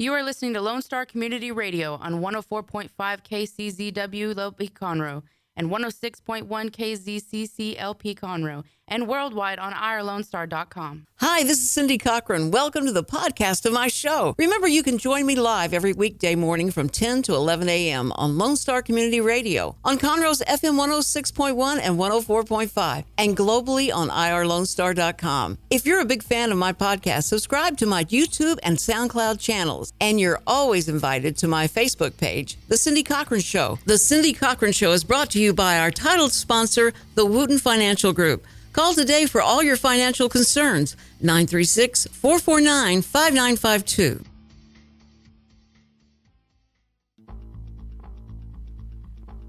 You are listening to Lone Star Community Radio on 104.5 KCZW LP Conroe and 106.1 KZCC LP Conroe and worldwide on irlonestar.com. Hi, this is Cindy Cochran. Welcome to the podcast of my show. Remember, you can join me live every weekday morning from 10 to 11 a.m. on Lone Star Community Radio, on Conroe's FM 106.1 and 104.5, and globally on irlonestar.com. If you're a big fan of my podcast, subscribe to my YouTube and SoundCloud channels, and you're always invited to my Facebook page, The Cindy Cochran Show. The Cindy Cochran Show is brought to you by our titled sponsor, the Wooten Financial Group. Call today for all your financial concerns. 936 449 5952.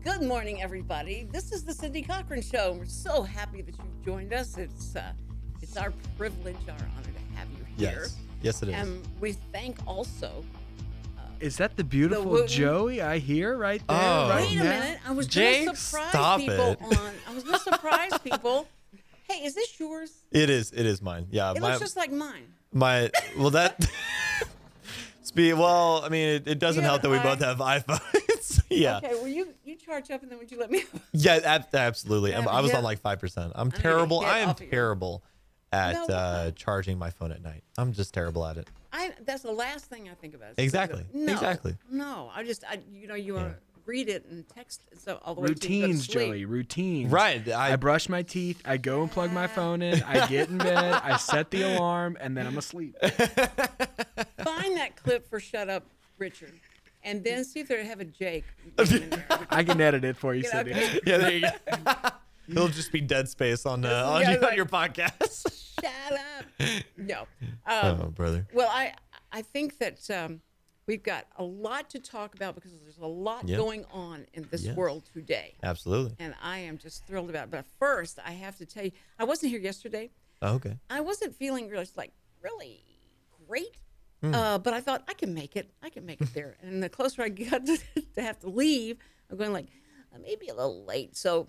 Good morning, everybody. This is the Cindy Cochran Show. We're so happy that you've joined us. It's uh, it's our privilege, our honor to have you here. Yes. Yes, it is. And we thank also. Is that the beautiful wooden- Joey I hear right there? Oh. right Wait a now? minute. I was Jake, going to surprise stop people it. on. I was going to surprise people. Hey, is this yours? it is. It is mine. Yeah. It my, looks just like mine. my. Well, that. Speed. Well, I mean, it, it doesn't help that we an both have iPhones. yeah. Okay, well, you you charge up and then would you let me? Yeah. ab- absolutely. I'm- Yeah, I was yeah. on like five percent. I'm terrible. get I am off of you. terrible at No, uh, charging my phone at night. I'm just terrible at it. I that's the last thing I think about. Exactly, No, exactly. No, I just I you know you Yeah. read it and text it so all the way till you to Routines, sleep. Joey. Routines. Right. I, I. brush my teeth. I go and plug my phone in. I get in bed. I set the alarm, and then I'm asleep. Find that clip for "Shut Up, Richard," and then see if they have a Jake. I can edit it for you, Cindy. yeah. There you go. It'll just be dead space on uh, on, Yeah, your- like- on your podcast. Shut up. No. Um, oh, brother. Well, I I think that um, we've got a lot to talk about because there's a lot Yeah. going on in this Yes. world today. Absolutely. and I am just thrilled about it. But first, I have to tell you, I wasn't here yesterday. Oh, okay. I wasn't feeling really like really great, Hmm. uh, but I thought I can make it. I can make it there. and the closer I got to, to have to leave, I'm going like I may be a little late. So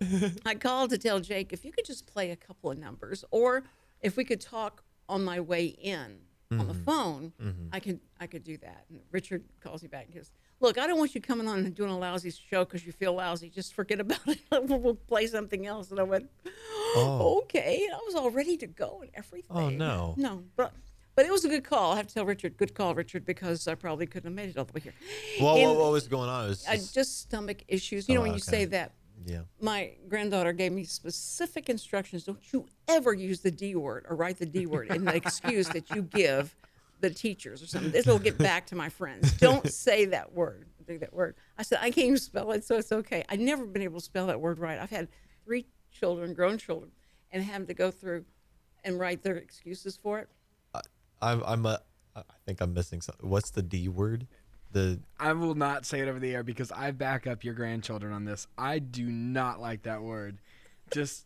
I called to tell Jake if you could just play a couple of numbers, or if we could talk on my way in on Mm-hmm. the phone, I could I could do that. And Richard calls me back and goes, "Look, I don't want you coming on and doing a lousy show because you feel lousy. Just forget about it. we'll play something else." And I went, Oh. "Okay." And I was all ready to go and everything. Oh, no. no, but. But it was a good call. I have to tell Richard, good call, Richard, because I probably couldn't have made it all the way here. Well, And what, what was going on? It was just, just stomach issues. You know, Oh, when you say that, yeah. my granddaughter gave me specific instructions. Don't you ever use the D word or write the D word in the excuse that you give the teachers or something. This will get back to my friends. Don't say that word. Do that word. I said I can't even spell it, so it's okay. I've never been able to spell that word right. I've had three children, grown children, and have them to go through and write their excuses for it. I'm I'm a, I think I'm missing something. What's the D word? The I will not say it over the air because I back up your grandchildren on this. I do not like that word. Just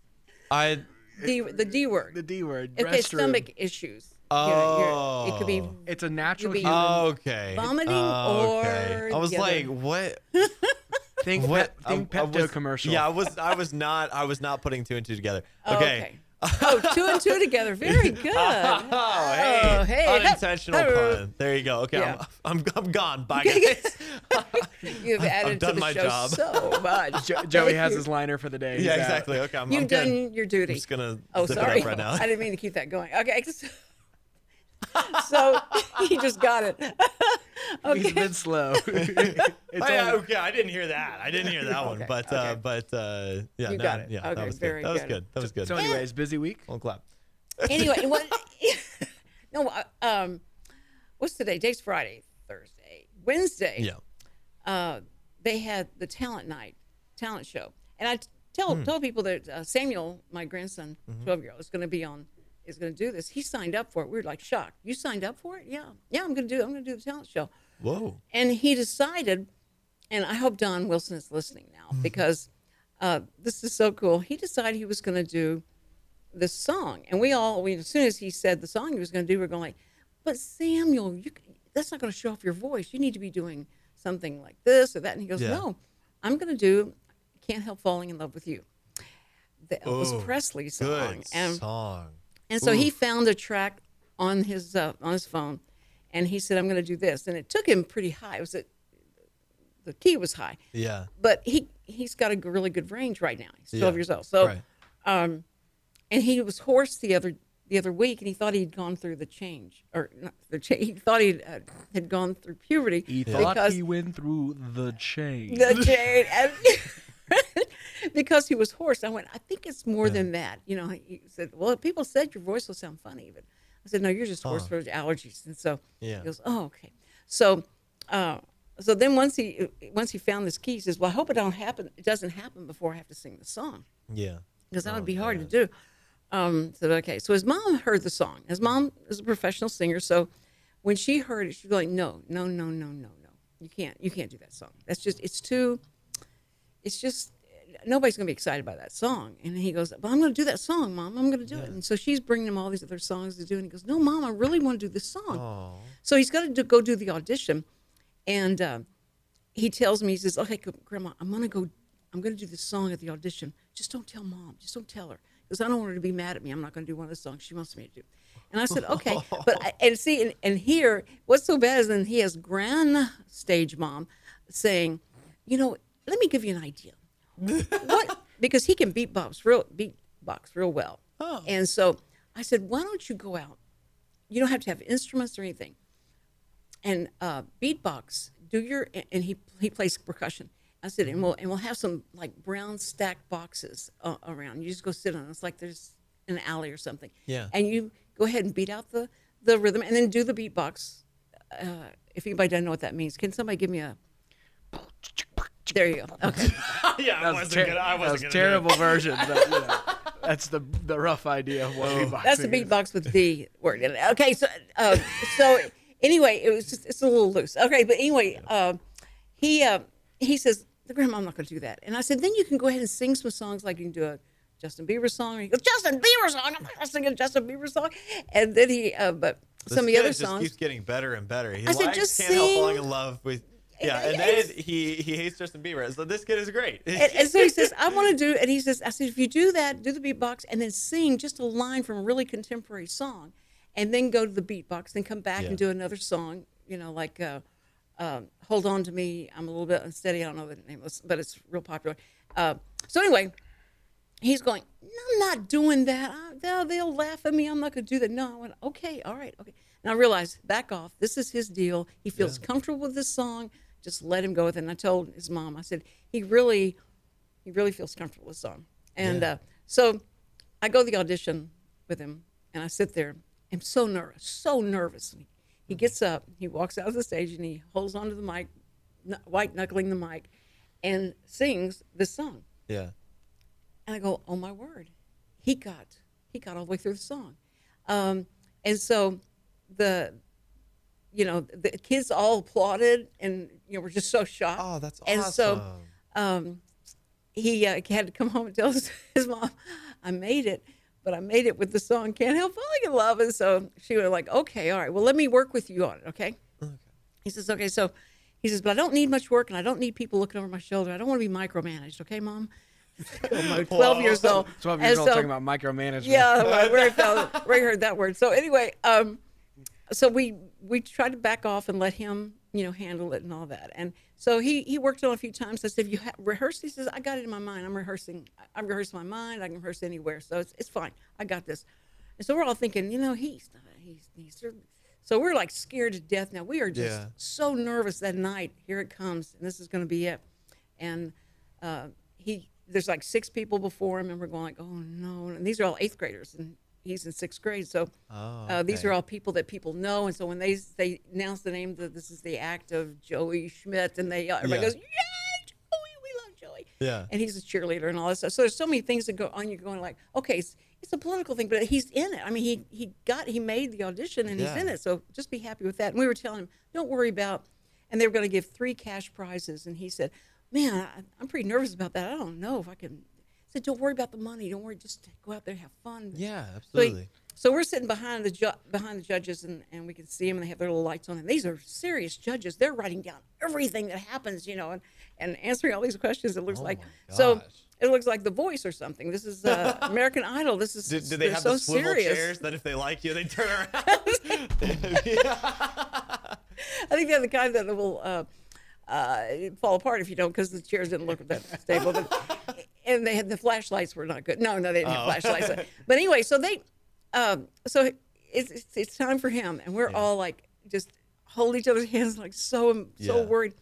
I D, the D word. the D word. okay, restroom. stomach issues. You know, you're- it could be Oh. It's a natural be- human. Oh, okay. Vomiting oh, okay. or I was the other. like, what? think what? Pep, think I- I Pepto was- commercial. Yeah, I was I was not I was not putting two and two together. Oh, Okay. Oh, two and two together. Very good. Oh, hey. Oh, hey. Unintentional Hello. pun. There you go. Okay, Yeah. I'm, I'm I'm gone. Bye guys. You've added done to the my show job. so much. Jo- Joey has his liner for the day. yeah, He's out. exactly. Okay, I'm, You've I'm done good. your duty. I'm just gonna oh, sorry. it up right now. I didn't mean to keep that going. Okay. So he just got it. He's okay. been slow. It's Oh, yeah, only- okay, I didn't hear that. I didn't hear that one, Okay, but uh, but uh, yeah, You no, got it. Yeah, Okay, that was very good. That was good. good. That was good. So, anyways, busy week. Well, clap. Anyway, what? no. uh, Um, what's today? Today's Friday. Thursday. Wednesday. Yeah. uh, they had the talent night, talent show, and I t- tell Hmm. told people that uh, Samuel, my grandson, Mm-hmm. 12 year old, is going to be on, is going to do this. He signed up for it. We were like shocked. You signed up for it? Yeah, yeah. I'm going to do. I'm going to do the talent show. Whoa. And he decided, and I hope Don Wilson is listening now Mm-hmm. because uh, this is so cool. He decided he was going to do this song, and we all, we, as soon as he said the song he was going to do, we are going like, but Samuel, you, that's not going to show off your voice. You need to be doing something like this or that. And he goes, Yeah. no, I'm going to do Can't Help Falling in Love with You, the Elvis Oh, Presley song. Good and song. And so he found a track on his uh, on his phone, and he said, "I'm going to do this," and it took him pretty high. It was the key was high, Yeah. but he he's got a really good range right now. He's 12 Yeah, years old, so right. um, and he was hoarse the other the other week, and he thought he'd gone through the change or not the change. He thought he uh, had gone through puberty He thought he went through the chain. the chain and because he was hoarse. I went, I think it's more than that. You know, he said, Well, people said your voice will sound funny, but I said, No, you're just hoarse for allergies. And so Yeah. he goes, Oh, okay. So uh so then once he once he found this key, he says, Well, I hope it don't happen it doesn't happen before I have to sing the song. Yeah. Because that would Oh, be hard man. to do. Um, so okay. So his mom heard the song. His mom is a professional singer, so when she heard it, she's going, No, no, no, no, no, no. You can't you can't do that song. That's just it's too it's just nobody's going to be excited by that song. And he goes, "Well, I'm going to do that song, Mom. I'm going to do it." And so she's bringing him all these other songs to do, and he goes, "No, Mom, I really want to do this song." Oh. So he's got to do, go do the audition, and uh, he tells me, he says, "Okay, Grandma, I'm going to go. I'm going to do this song at the audition. Just don't tell Mom. Just don't tell her, because I don't want her to be mad at me. I'm not going to do one of the songs she wants me to do." And I said, "Okay," but I, and see, and, and here, what's so bad is then he has grand stage mom saying, "You know, let me give you an idea." what because he can beatbox real beatbox real well. Oh. And so I said, why don't you go out? You don't have to have instruments or anything. And uh, beatbox, do your and he he plays percussion. I said, and we'll and we'll have some like brown stacked boxes uh, around. You just go sit on. it. It's like there's an alley or something. Yeah. And you go ahead and beat out the the rhythm, and then do the beatbox. Uh, if anybody doesn't know what that means, can somebody give me a? There you go. Okay. yeah, That was, ter- that was terrible version. But, you know, that's the the rough idea of what beatboxing That's the is. beatbox with the word in it. Okay, so uh, so anyway, it was just it's a little loose. Okay, but anyway, uh, he uh, he says, "Grandma, I'm not going to do that." And I said, "Then you can go ahead and sing some songs, like you can do a Justin Bieber song." And he goes, "Justin Bieber song? I'm not going to sing a Justin Bieber song." And then he, uh, but some of the other just songs. keeps getting better and better. He I said, likes just can't help falling sing. in love with. Yeah, It- and then he he hates Justin Bieber. So this kid is great. and, and so he says, I want to do, and he says, I said, if you do that, do the beatbox, and then sing just a line from a really contemporary song, and then go to the beatbox, then come back Yeah. and do another song, you know, like uh, uh, "Hold On to Me." I'm a little bit unsteady. I don't know the name, of it, but it's real popular. Uh, so anyway, he's going, no, I'm not doing that. I, they'll, they'll laugh at me. I'm not going to do that. No, I went, okay, all right, okay. And I realized, back off. This is his deal. He feels comfortable with this song. Just let him go with it. And I told his mom, I said, he really, he really feels comfortable with the song. And Yeah. uh, so I go to the audition with him, and I sit there. I'm so nervous, so nervous. He gets up, he walks out of the stage, and he holds onto the mic, kn- white knuckling the mic, and sings this song. yeah. And I go, oh my word, he got he got all the way through the song, um, and so the you know the kids all applauded and you know were just so shocked. Oh, that's awesome. and so um, he uh, had to come home and tell his, his mom, I made it, but I made it with the song "Can't Help Falling in Love," and so she was like, okay, all right, well let me work with you on it, okay. okay. He says, okay, so he says, but I don't need much work and I don't need people looking over my shoulder. I don't want to be micromanaged, okay, mom? I'm 12 years old. 12 And years old so- talking about micromanagement. yeah, well, where I felt, where I heard that word. So anyway, um, so we we tried to back off and let him, you know, handle it and all that. And so he he worked on it a few times. I said, "You ha- rehearsed?" He says, "I got it in my mind. I'm rehearsing. I rehearsing my mind. I can rehearse anywhere, so it's it's fine. I got this." And so we're all thinking, you know, he's not, he's he's. So we're like scared to death now. We are just Yeah. so nervous that night. Here it comes, and this is going to be it. And uh, he there's like six people before him, and we're going like, oh no! And these are all eighth graders, and he's in sixth grade. So Oh, uh, these are all people that people know, and so when they they announce the name, that this is the act of Joey Schmidt, and they everybody Yeah. goes, yay, Joey, we love Joey. Yeah. And he's a cheerleader and all that stuff. So there's so many things that go on. You're going like, okay, it's, it's a political thing, but he's in it. I mean, he he got he made the audition and he's in it. So just be happy with that. And we were telling him, don't worry about. And they were going to give three cash prizes, and he said, "Man, I, I'm pretty nervous about that. I don't know if I can." Said, "Don't worry about the money. Don't worry. Just go out there and have fun." Yeah, So, he- absolutely. so we're sitting behind the ju- behind the judges, and, and we can see them, and they have their little lights on. And these are serious judges. They're writing down everything that happens, you know, and, and answering all these questions. It looks Oh like so. It looks like The Voice or something. This is uh, American Idol. This is Do, do they have so the swivel serious. chairs that if they like you, they turn around? I think they're the kind that will uh, uh, fall apart if you don't, because the chairs didn't look that stable. But, and they had the flashlights were not good. No, no, they didn't have flashlights. But anyway, so they, um, so it's, it's it's time for him, and we're all like just hold each other's hands, like so so Yeah. worried.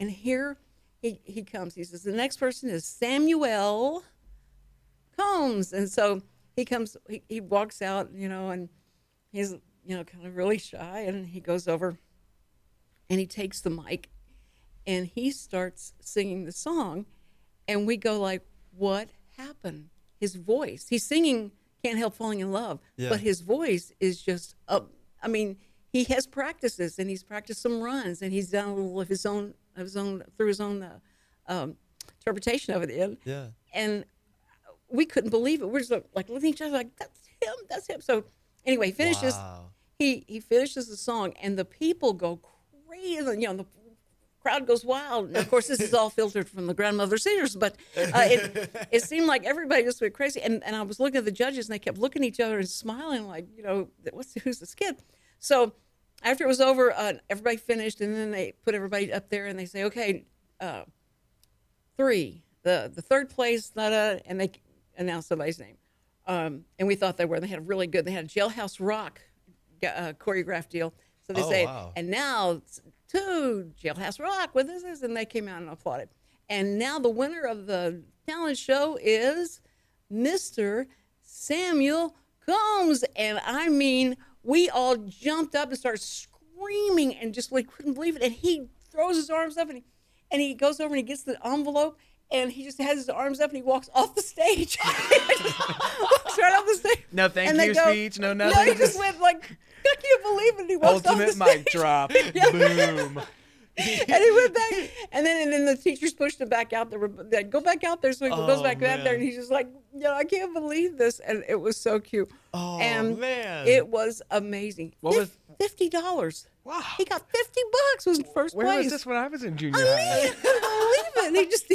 And here he he comes. He says the next person is Samuel Combs, and so he comes. He, he walks out, you know, and he's you know kind of really shy, and he goes over and he takes the mic and he starts singing the song and we go like what happened his voice he's singing can't help falling in love Yeah. but his voice is just uh, i mean he has practices and he's practiced some runs and he's done a little of his own of his own through his own uh, um, interpretation of it in Yeah. and we couldn't believe it we're just like looking at each other like that's him that's him so anyway he finishes Wow. he he finishes the song and the people go crazy you know the crowd goes wild. And of course this is all filtered from the grandmother's ears, but uh, it, it seemed like everybody just went crazy. And, and i was looking at the judges and they kept looking at each other and smiling like you know what's who's this kid? So after it was over uh, everybody finished and then they put everybody up there and they say okay uh, three the the third place da, da, and they announced somebody's name. Um, and we thought they were they had a really good they had a jailhouse rock uh, choreographed deal. So they Oh, say wow. and now to jailhouse rock with this and they came out and applauded and now the winner of the talent show is mr samuel combs and i mean we all jumped up and started screaming and just we couldn't believe it and he throws his arms up and he, and he goes over and he gets the envelope and he just has his arms up and he walks off the stage. walks right off the stage. No thank you go- speech, no No, nothing. he just went like, I can't believe it. He walked Ultimate mic drop. Yeah. Boom. and he went back, and then and then the teachers pushed him back out there. They go back out there, so he goes Oh, back out there, and he's just like, you know, I can't believe this, and it was so cute. Oh, and man. it was amazing. What was- fifty dollars? Wow. He got fifty bucks. Was in first Where place. Where was this when I was in junior I high? mean, I couldn't believe it. And he just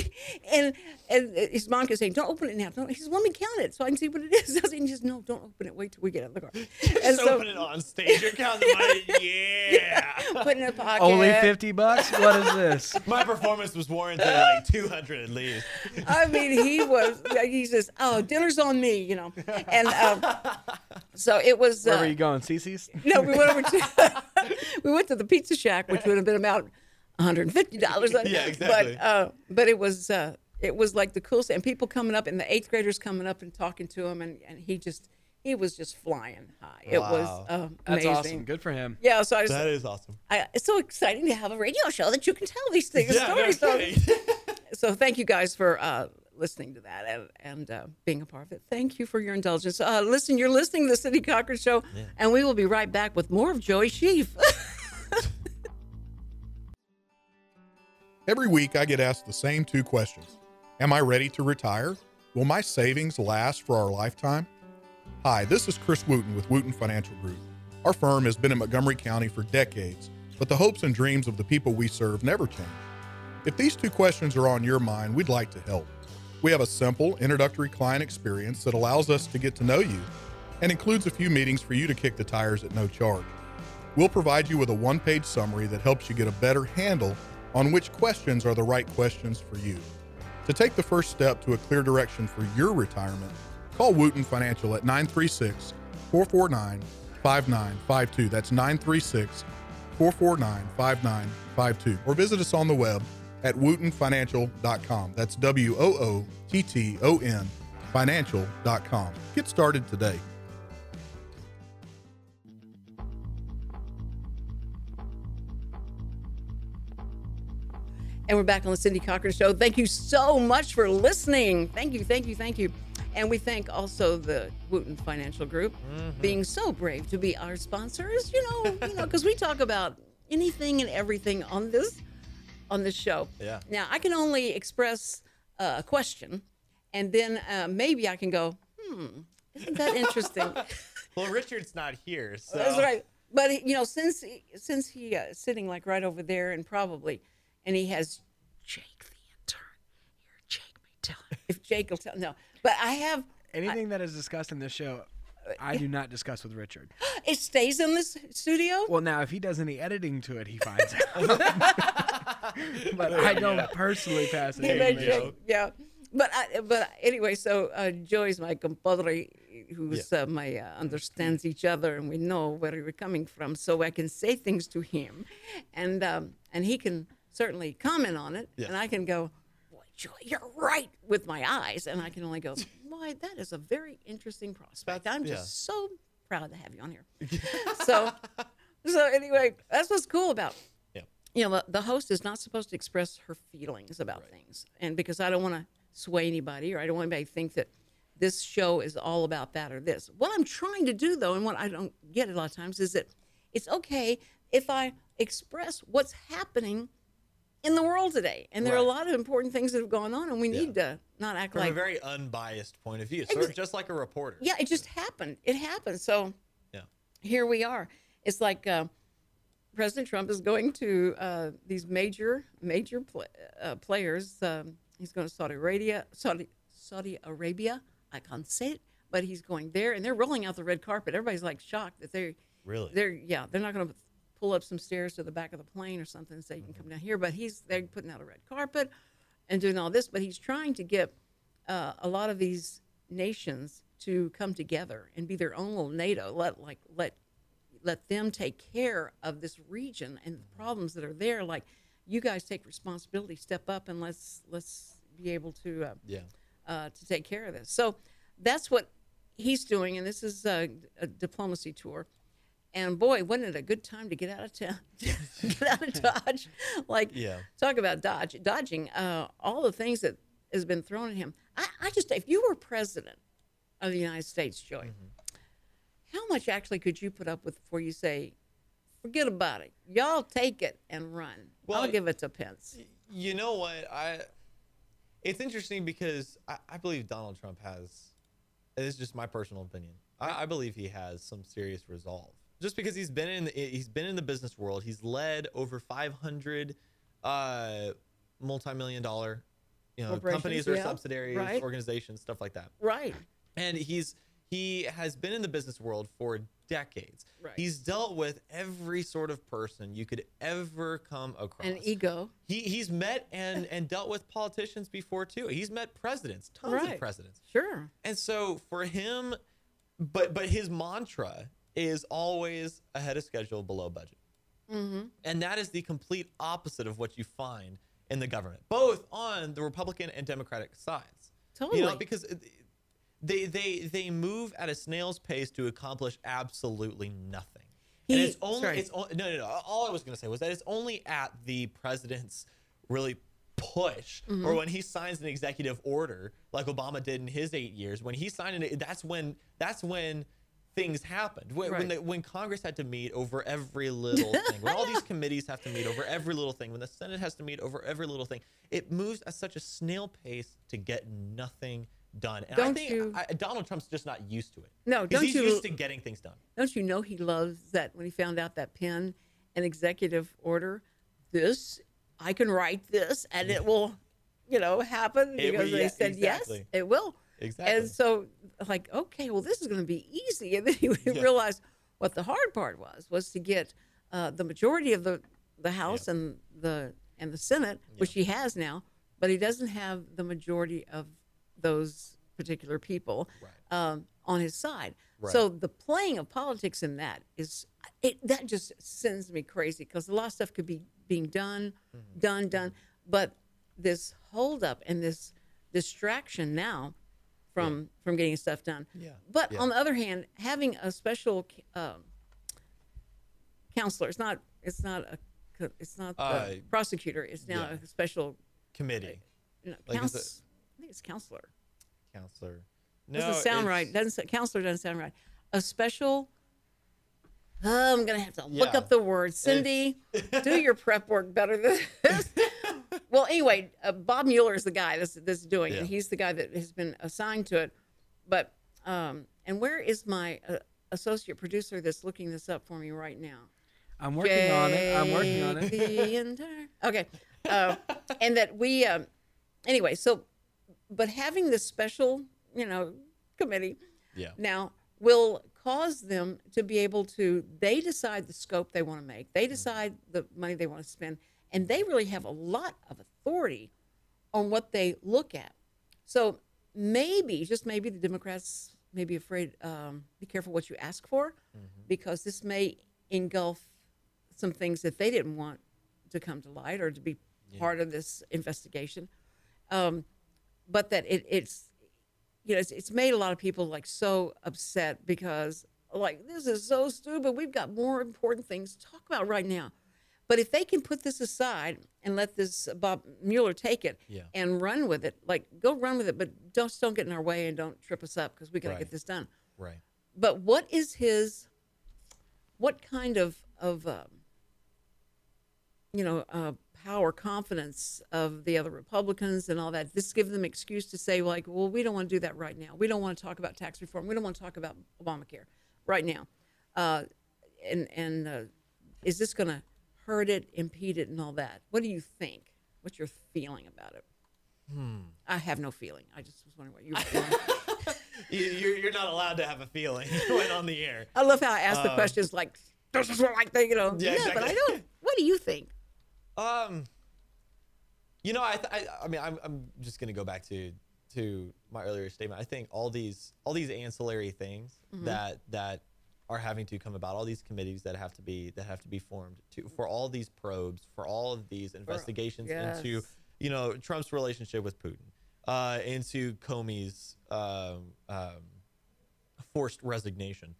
and and his mom kept saying, "Don't open it now." Don't. He says, "Let me count it so I can see what it is." And he just, "No, don't open it. Wait till we get out of the car." And Just so open it on stage. You're counting the money. Yeah. put it in a pocket. Only fifty bucks? What is this? My performance was warranted like 200 at least. I mean, he was. He says, "Oh, dinner's on me," you know. And um, so it was. Where uh, were you going? CiCi's? No, we went over to we went to the Pizza Shack, which would have been about one hundred and fifty dollars. Yeah, exactly. But uh, but it was uh, it was like the coolest, and people coming up, and the eighth graders coming up and talking to him, and, and he just he was just flying high. It was Wow. uh, That's amazing. awesome. Good for him. Yeah, so I just That is awesome. I, it's so exciting to have a radio show that you can tell these things Yeah, no stories. So- so thank you guys for uh, listening to that and, and uh, being a part of it. Thank you for your indulgence. Uh, listen, you're listening to the Cindy Cochran Show, and we will be right back with more of Joey Sheaf. Every week, I get asked the same two questions Am I ready to retire? Will my savings last for our lifetime? Hi, this is Chris Wooten with Wooten Financial Group. Our firm has been in Montgomery County for decades, but the hopes and dreams of the people we serve never change. If these two questions are on your mind, we'd like to help. We have a simple introductory client experience that allows us to get to know you and includes a few meetings for you to kick the tires at no charge. We'll provide you with a one page summary that helps you get a better handle on which questions are the right questions for you. To take the first step to a clear direction for your retirement, call Wooten Financial at 936 449 5952. That's 936 449 5952. Or visit us on the web at wootenfinancial.com. That's W O O T T O N financial.com. Get started today. and we're back on the Cindy Cochran Show. Thank you so much for listening. Thank you, thank you, thank you. And we thank also the Wooten Financial Group mm-hmm. being so brave to be our sponsors. You know, you know, because we talk about anything and everything on this on this show. Yeah. Now I can only express uh, a question, and then uh, maybe I can go, hmm, isn't that interesting? Well, Richard's not here, so That's right. But you know, since he, since he uh, sitting like right over there, and probably, and he has Jake the intern. Here, Jake may tell him if Jake will tell. No, but I have. Anything that is discussed in this show, I do not discuss with Richard. It stays in this studio. Well, now if he does any editing to it, he finds out. but I don't personally pass it. Yeah, to but yeah, yeah. But I, but anyway, so uh, Joey's my compadre, who's uh, my uh, understands each other, and we know where we're coming from, so I can say things to him, and um, and he can certainly comment on it, Yes. and I can go, "Boy, Joy, you're right," with my eyes, and I can only go, "Boy, that is a very interesting prospect. That's- I'm yeah. just so proud to have you on here." so, so anyway, that's what's cool about Yeah. You know, the, host is not supposed to express her feelings about things. And because I don't want to sway anybody or I don't want anybody to think that this show is all about that or this. What I'm trying to do, though, and what I don't get a lot of times is that it's okay if I express what's happening in the world today. And there are a lot of important things that have gone on, and we need to not act From like, a very unbiased point of view, sort of just like a reporter. yeah, it just happened. It happened. So, Yeah. here we are. It's like uh, President Trump is going to uh, these major major pl- uh, players. Um, he's going to Saudi Arabia, Saudi Saudi Arabia. I can't say it, but he's going there, and they're rolling out the red carpet. Everybody's like shocked that they're Really? they're yeah they're not going to pull up some stairs to the back of the plane or something and say you can come down here. But he's they're putting out a red carpet and doing all this. But he's trying to get uh, a lot of these nations to come together and be their own little NATO. Let like let let them take care of this region and the problems that are there. Like you guys take responsibility, step up, and let's let's be able to uh, Yeah. uh, to take care of this. So that's what he's doing, and this is a, a diplomacy tour. And boy, wasn't it a good time to get out of town, get out of Dodge? Like, Yeah. talk about dodge, dodging uh, all the things that has been thrown at him. I, I just, if you were president of the United States, Joey, how much actually could you put up with before you say, forget about it, y'all take it and run? Well, I'll give it to Pence. You know what? I. It's interesting because I, I believe Donald Trump has. It's just my personal opinion. I, I believe he has some serious resolve. Just because he's been in the, he's been in the business world. He's led over 500 uh, multi-million dollar, you know, companies or yeah, subsidiaries, right. organizations, stuff like that. Right. and he's he has been in the business world for decades. Right. He's dealt with every sort of person you could ever come across. An ego. He he's met and and dealt with politicians before too. He's met presidents, tons Right. of presidents. Sure. And so for him, but but his mantra is always ahead of schedule, below budget. Mm-hmm. And that is the complete opposite of what you find in the government, both on the Republican and Democratic sides. Totally. You know, because it- they they they move at a snail's pace to accomplish absolutely nothing. and He- it's only sorry. it's no no no. All I was going to say was that it's only at the president's really push Mm-hmm. or when he signs an executive order like Obama did in his 8 years when he signed it that's when that's when things happened when when, the, when Congress had to meet over every little thing when all these committees have to meet over every little thing when the Senate has to meet over every little thing it moves at such a snail pace to get nothing done. And I Don't think you- I, Donald Trump's just not used to it. No, don't he's you- used to getting things done. Don't you know he loves that when he found out that pen, an executive order, this, I can write this and it will, you know, happen It will- because they yeah, said yes, it will. Exactly. And so, like, okay, well, this is going to be easy. And then he realized what the hard part was, was to get uh, the majority of the, the House and the and the Senate, which he has now, but he doesn't have the majority of those particular people um, on his side. So the playing of politics in that is it that just sends me crazy because a lot of stuff could be being done, Mm-hmm. done, done, but this holdup and this distraction now from from getting stuff done. Yeah. But Yeah. on the other hand, having a special um, counselor, it's not it's not a it's not the Uh, prosecutor. It's now yeah. a special committee you know, Like, is couns- it- I think it's counselor counselor no doesn't sound right. Doesn't counselor doesn't sound right. A special. Oh, I'm gonna have to look Yeah. up the word. Cindy, do your prep work better than this. well, anyway, uh, Bob Mueller is the guy that's, that's doing it. He's the guy that has been assigned to it. But um, and where is my uh, associate producer that's looking this up for me right now? I'm working on it. I'm working on it. the entire- okay, uh, and that we um, anyway. So, but having this special, you know, committee yeah. now will cause them to be able to they decide the scope they want to make they decide the money they want to spend and they really have a lot of authority on what they look at. So maybe just maybe the democrats may be afraid um, be careful what you ask for because this may engulf some things that they didn't want to come to light or to be part of this investigation. Um, but that it, it's you know, it's, it's made a lot of people like so upset because like this is so stupid. We've got more important things to talk about right now. But if they can put this aside and let this Bob Mueller take it Yeah. and run with it, like go run with it, but don't don't get in our way and don't trip us up because we got to Right. get this done. Right. But what is his? What kind of of um, you know uh, power confidence of the other Republicans and all that? This gives them excuse to say like, well, we don't want to do that right now. We don't want to talk about tax reform. We don't want to talk about Obamacare right now. Uh, and and uh, is this going to hurt it, impede it, and all that? What do you think? What's your feeling about it? I have no feeling. I just was wondering what you were feeling. You, you're, you're not allowed to have a feeling when on the air. I love how I ask the questions like, this is what I think, you know. Um, Yeah, but I exactly. don't. What do you think? Um, you know, I, th- I, I mean, I'm, I'm just gonna go back to to my earlier statement. I think all these all these ancillary things Mm-hmm. that that are having to come about, all these committees that have to be that have to be formed to for all these probes, for all of these investigations into yes. you know Trump's relationship with Putin, uh, into Comey's um, um, forced resignation.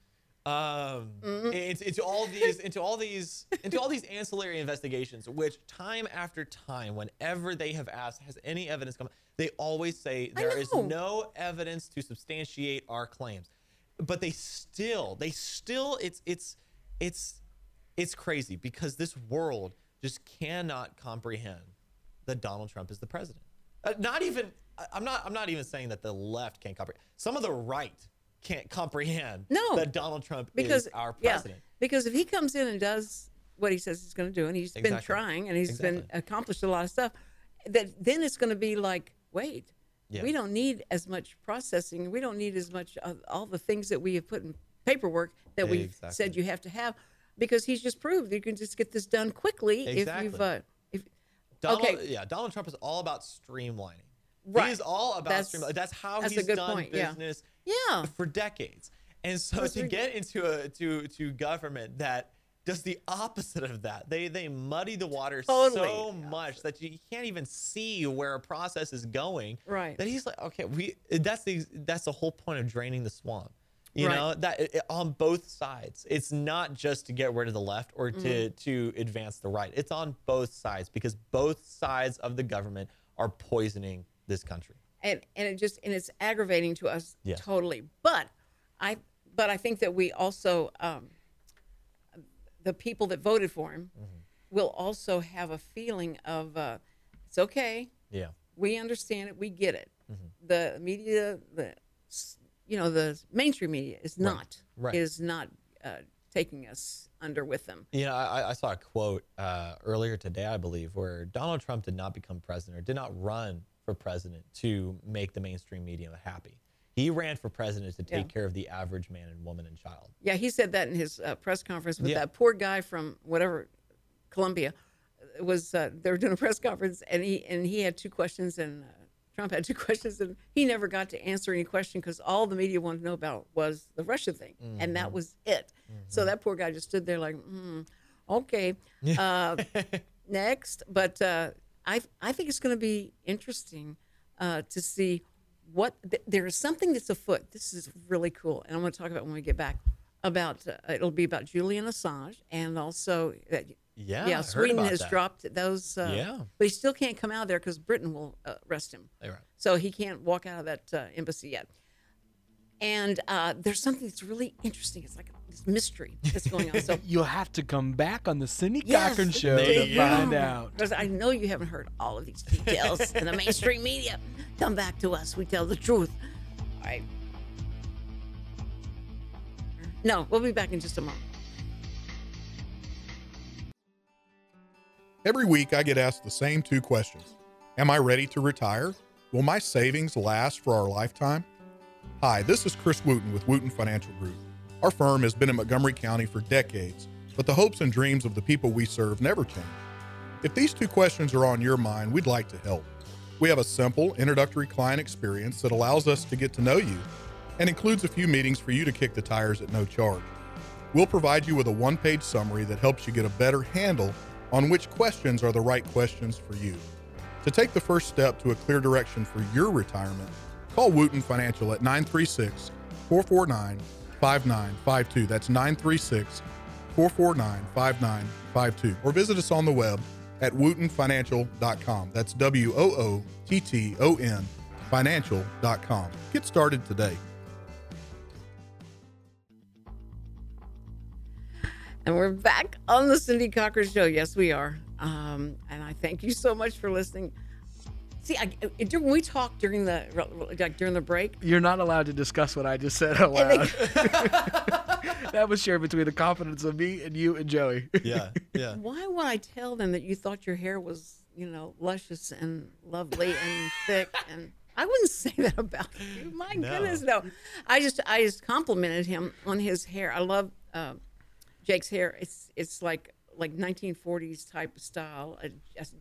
Um, into, into all these, into all these, into all these ancillary investigations, which time after time, whenever they have asked, has any evidence come? They always say there is no evidence to substantiate our claims, but they still, they still, it's, it's, it's, it's crazy because this world just cannot comprehend that Donald Trump is the president. Uh, not even I'm not I'm not even saying that the left can't comprehend. Some of the right can't comprehend No. that Donald Trump Because is our yeah, president. because if he comes in and does what he says he's going to do, and he's been trying, and he's been accomplished a lot of stuff, that then it's going to be like, wait, Yeah. we don't need as much processing. We don't need as much of all the things that we have put in paperwork that we've said you have to have, because he's just proved you can just get this done quickly if you've Exactly. uh, if Donald, okay. yeah, Donald Trump is all about streamlining. Right. He is all about That's- streamlining. That's how that's he's done point, business Yeah. for decades. And so That's to get into a to to government that does the opposite of that. They they muddy the water Totally so much that you can't even see where a process is going. Right. That he's like, okay, we that's the that's the whole point of draining the swamp. You Right. know that it, on both sides. It's not just to get rid of the left or to Mm-hmm. to advance the right. It's on both sides because both sides of the government are poisoning this country. and and it just and it's aggravating to us Yes. totally. But I but I think that we also um, the people that voted for him Mm-hmm. will also have a feeling of uh, it's okay. Yeah. We understand it. We get it. Mm-hmm. The media, the you know, the mainstream media is not Right. is not uh, taking us under with them. You know, I, I saw a quote uh, earlier today, I believe, where Donald Trump did not become president or did not run for president to make the mainstream media happy. He ran for president to take Yeah. care of the average man and woman and child. Yeah, he said that in his uh, press conference with Yeah. that poor guy from whatever Colombia was uh, they were doing a press conference and he and he had two questions and uh, Trump had two questions and he never got to answer any question because all the media wanted to know about was the Russia thing and that was it. So that poor guy just stood there like, mm, okay, uh, next. But uh, I I think it's going to be interesting uh, to see what th- there is something that's afoot. This is really cool, and I'm going to talk about when we get back. About uh, it'll be about Julian Assange and also uh, Yeah, yeah, Sweden has that. dropped those. Uh, Yeah. but he still can't come out of there because Britain will uh, arrest him. Right. So he can't walk out of that uh, embassy yet. And uh, there's something that's really interesting. It's like this mystery that's going on. So You'll have to come back on the Cindy Yes, Cochran show to you find out. Because I know you haven't heard all of these details in the mainstream media. Come back to us. We tell the truth. All right. No, we'll be back in just a moment. Every week, I get asked the same two questions Am I ready to retire? Will my savings last for our lifetime? Hi, this is Chris Wooten with Wooten Financial Group. Our firm has been in Montgomery County for decades, but the hopes and dreams of the people we serve never change. If these two questions are on your mind, we'd like to help. We have a simple introductory client experience that allows us to get to know you and includes a few meetings for you to kick the tires at no charge. We'll provide you with a one page summary that helps you get a better handle on which questions are the right questions for you. To take the first step to a clear direction for your retirement, call Wooten Financial at 936 449 5952. That's 936 449 5952. Or visit us on the web at wootenfinancial.com. That's W O O T T O N financial.com. Get started today. And we're back on the Cindy Cochran Show. Yes, we are. Um, and I thank you so much for listening. See, I, when we talked during the like during the break, You're not allowed to discuss what I just said out loud. that was shared between the confidence of me and you and Joey. Yeah, yeah. why would I tell them that you thought your hair was, you know, luscious and lovely and thick? And I wouldn't say that about you. My No. goodness, no. I just, I just complimented him on his hair. I love uh, Jake's hair. It's, it's like, like 1940s type of style. Just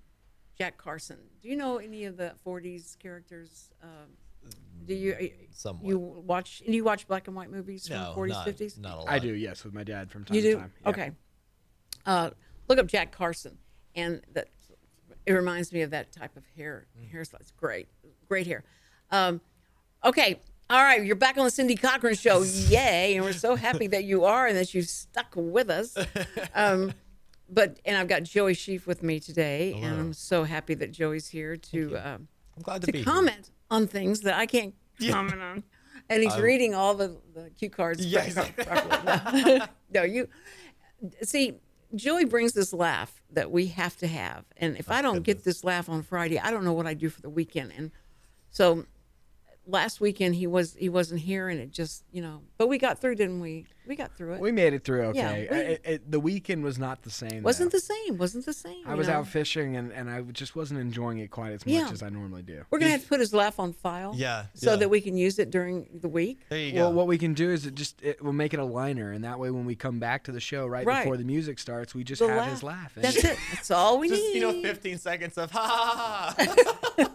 Jack Carson. Do you know any of the 40s characters? Um, do you? uh, Somewhat. You watch? Do you watch black and white movies from No, 40s, not, 50s? not a lot. I do, yes, with my dad from time You to do? time. Yeah. Okay. Uh, look up Jack Carson, and that it reminds me of that type of hair. Hairstyle. It's great, great hair. Um, okay. All right, you're back on the Cindy Cochran show. Yay! And we're so happy that you are and that you've stuck with us. Um, but and I've got Joey Sheaf with me today, and I'm so happy that Joey's here to um, I'm glad to, to be comment on things that I can't comment on. And he's reading all the, the cue cards. Yeah. No. no, you see, Joey brings this laugh that we have to have. And if I don't get this laugh on Friday, I don't know what I do for the weekend. And so last weekend he was he wasn't here and it just you know but we got through didn't we we got through it We made it through Yeah, okay. we- It- it- the weekend was not the same. wasn't though. the same wasn't the same I was know? out fishing and, and I just wasn't enjoying it quite as much Yeah. as I normally do. we're gonna have to put his laugh on file Yeah, so yeah. that we can use it during the week There you Well, go. what we can do is it just it, we'll make it a liner, and that way when we come back to the show right, Right. before the music starts, we just The have his laugh. that's it that's all we Just need you know, 15 seconds of ha ha ha. ha.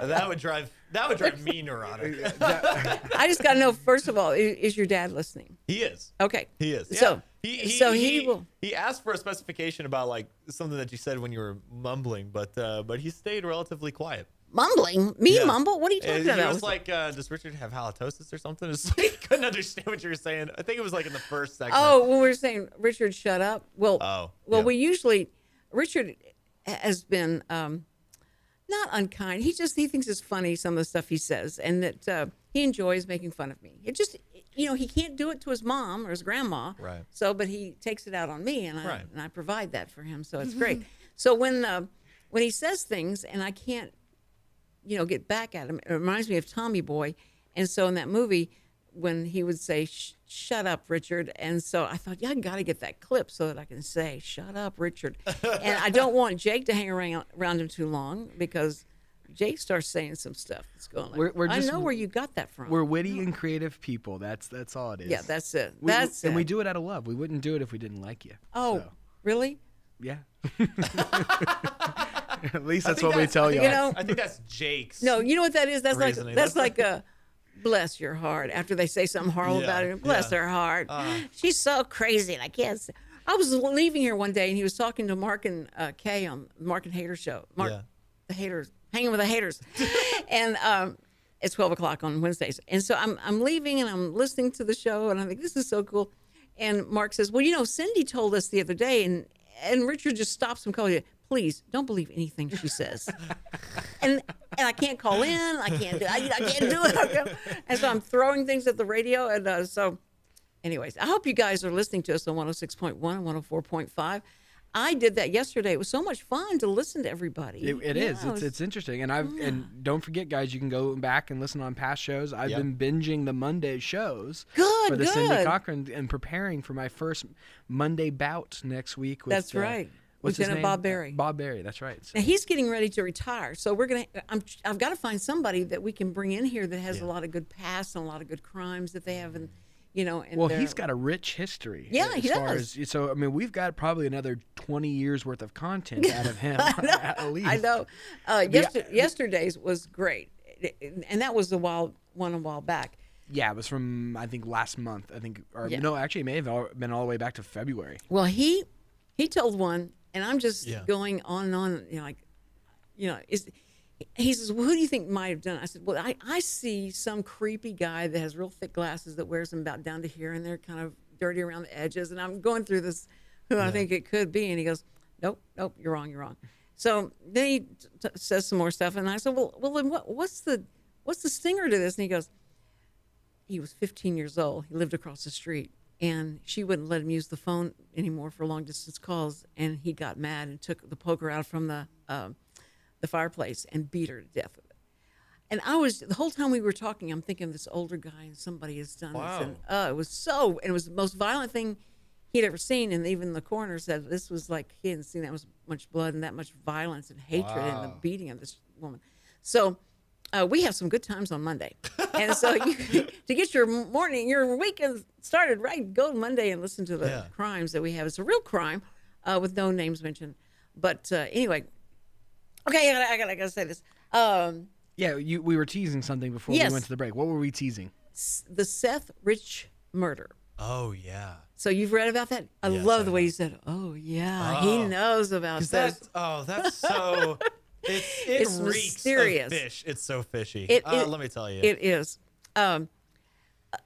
that would drive that would drive me neurotic. i just gotta know first of all is your dad listening He is. Okay He is. So- Yeah. he, he, so he he, will- he asked for a specification about like something that you said when you were mumbling, but uh, but he stayed relatively quiet. mumbling me Yeah. mumble what are you talking about was like, uh, "Does Richard have halitosis or something?" It's like, he couldn't understand what you were saying. I think it was like in the first segment. Oh, when we were saying Richard, shut up. Well, Oh, well, yeah. we usually Richard has been um, not unkind. He just he thinks it's funny some of the stuff he says, and that uh, he enjoys making fun of me. It just you know he can't do it to his mom or his grandma, Right. So, but he takes it out on me, and I Right. and I provide that for him, so it's great. So when uh, when he says things and I can't you know, get back at him. It reminds me of Tommy Boy. And so in that movie, when he would say, "Shut up, Richard," and so I thought, yeah, I got to get that clip so that I can say, "Shut up, Richard," and I don't want Jake to hang around around him too long because Jake starts saying some stuff that's going. Like, We're- we're I know where you got that from. We're witty and creative people. That's that's all it is. yeah, that's it. We- That's and it. we do it out of love. We wouldn't do it if we didn't like you. Oh, So, really? yeah. At least that's think what we tell you. think You know- I think that's Jake's. No, you know what that is? That's like Reasoning. that's That's like a bless your heart after they say something horrible Yeah, about her. Bless yeah. her heart. Uh. She's so crazy, and I can't. Say. I was leaving here one day, and he was talking to Mark and uh, Kay on Mark and Hater show. Mark, Yeah. the haters, hanging with the haters, and um, it's twelve o'clock on Wednesdays. And so I'm I'm leaving, and I'm listening to the show, and I think this is so cool. And Mark says, "Well, you know, Cindy told us the other day," and and Richard just stops him, calling you. Please don't believe anything she says and and I can't call in. I can't do. I, I can't do it. And so I'm throwing things at the radio. And uh, so, anyways, I hope you guys are listening to us on 106.1 and 104.5. I did that yesterday. It was so much fun to listen to everybody. It, it Yeah, is. It's it's interesting, and I've and don't forget, guys, you can go back and listen on past shows. I've Yep. been binging the Monday shows Good, for the Cindy good. Cochran and preparing for my first Monday bout next week. With, That's uh, right. What's his Lieutenant name? Bob Barry. Bob Barry. That's right. So- Now he's getting ready to retire, so we're gonna. I'm, I've got to find somebody that we can bring in here that has a lot of good past and a lot of good crimes that they have, and you know. And Well, he's got a rich history. Yeah, as he far does. As, so I mean, we've got probably another twenty years worth of content out of him at least. I know. Uh, yester- yesterday's was great, and that was a while one a while back. Yeah, it was from I think last month. I think, or Yeah. no, actually, it may have been all the way back to February. Well, he he told one, and I'm just Yeah. going on and on. You know, like, you know, is he says, well, who do you think might have done? it? I said, well, I, I see some creepy guy that has real thick glasses that wears them about down to here, and they're kind of dirty around the edges. And I'm going through this, who I think it could be, and he goes, nope, nope, you're wrong, you're wrong. So then he t- t- says some more stuff, and I said, well, well, then what, what's the what's the stinger to this? And he goes, he was 15 years old. He lived across the street, and she wouldn't let him use the phone anymore for long distance calls. And he got mad and took the poker out from the um the fireplace and beat her to death with it. And I was the whole time we were talking, I'm thinking this older guy and somebody has done this, and uh, it was so, and it was the most violent thing he'd ever seen. And even the coroner said this was like he hadn't seen that much much blood and that much violence and hatred and the beating of this woman. So uh, we have some good times on Monday, and so you, to get your morning, your weekend started right, go Monday and listen to the Yeah. crimes that we have. It's a real crime, uh, with no names mentioned. But uh, anyway, okay, I gotta, I gotta, I gotta say this. Um, Yeah, you, we were teasing something before Yes. we went to the break. What were we teasing? s- the Seth Rich murder. Oh yeah. So you've read about that? I Yes, love I the way have. you said, "Oh yeah, he Oh. knows about this." that's oh, that's so. It, it It's reeks mysterious. of fish. It's so fishy. It- uh, it- let me tell you. It is. Um,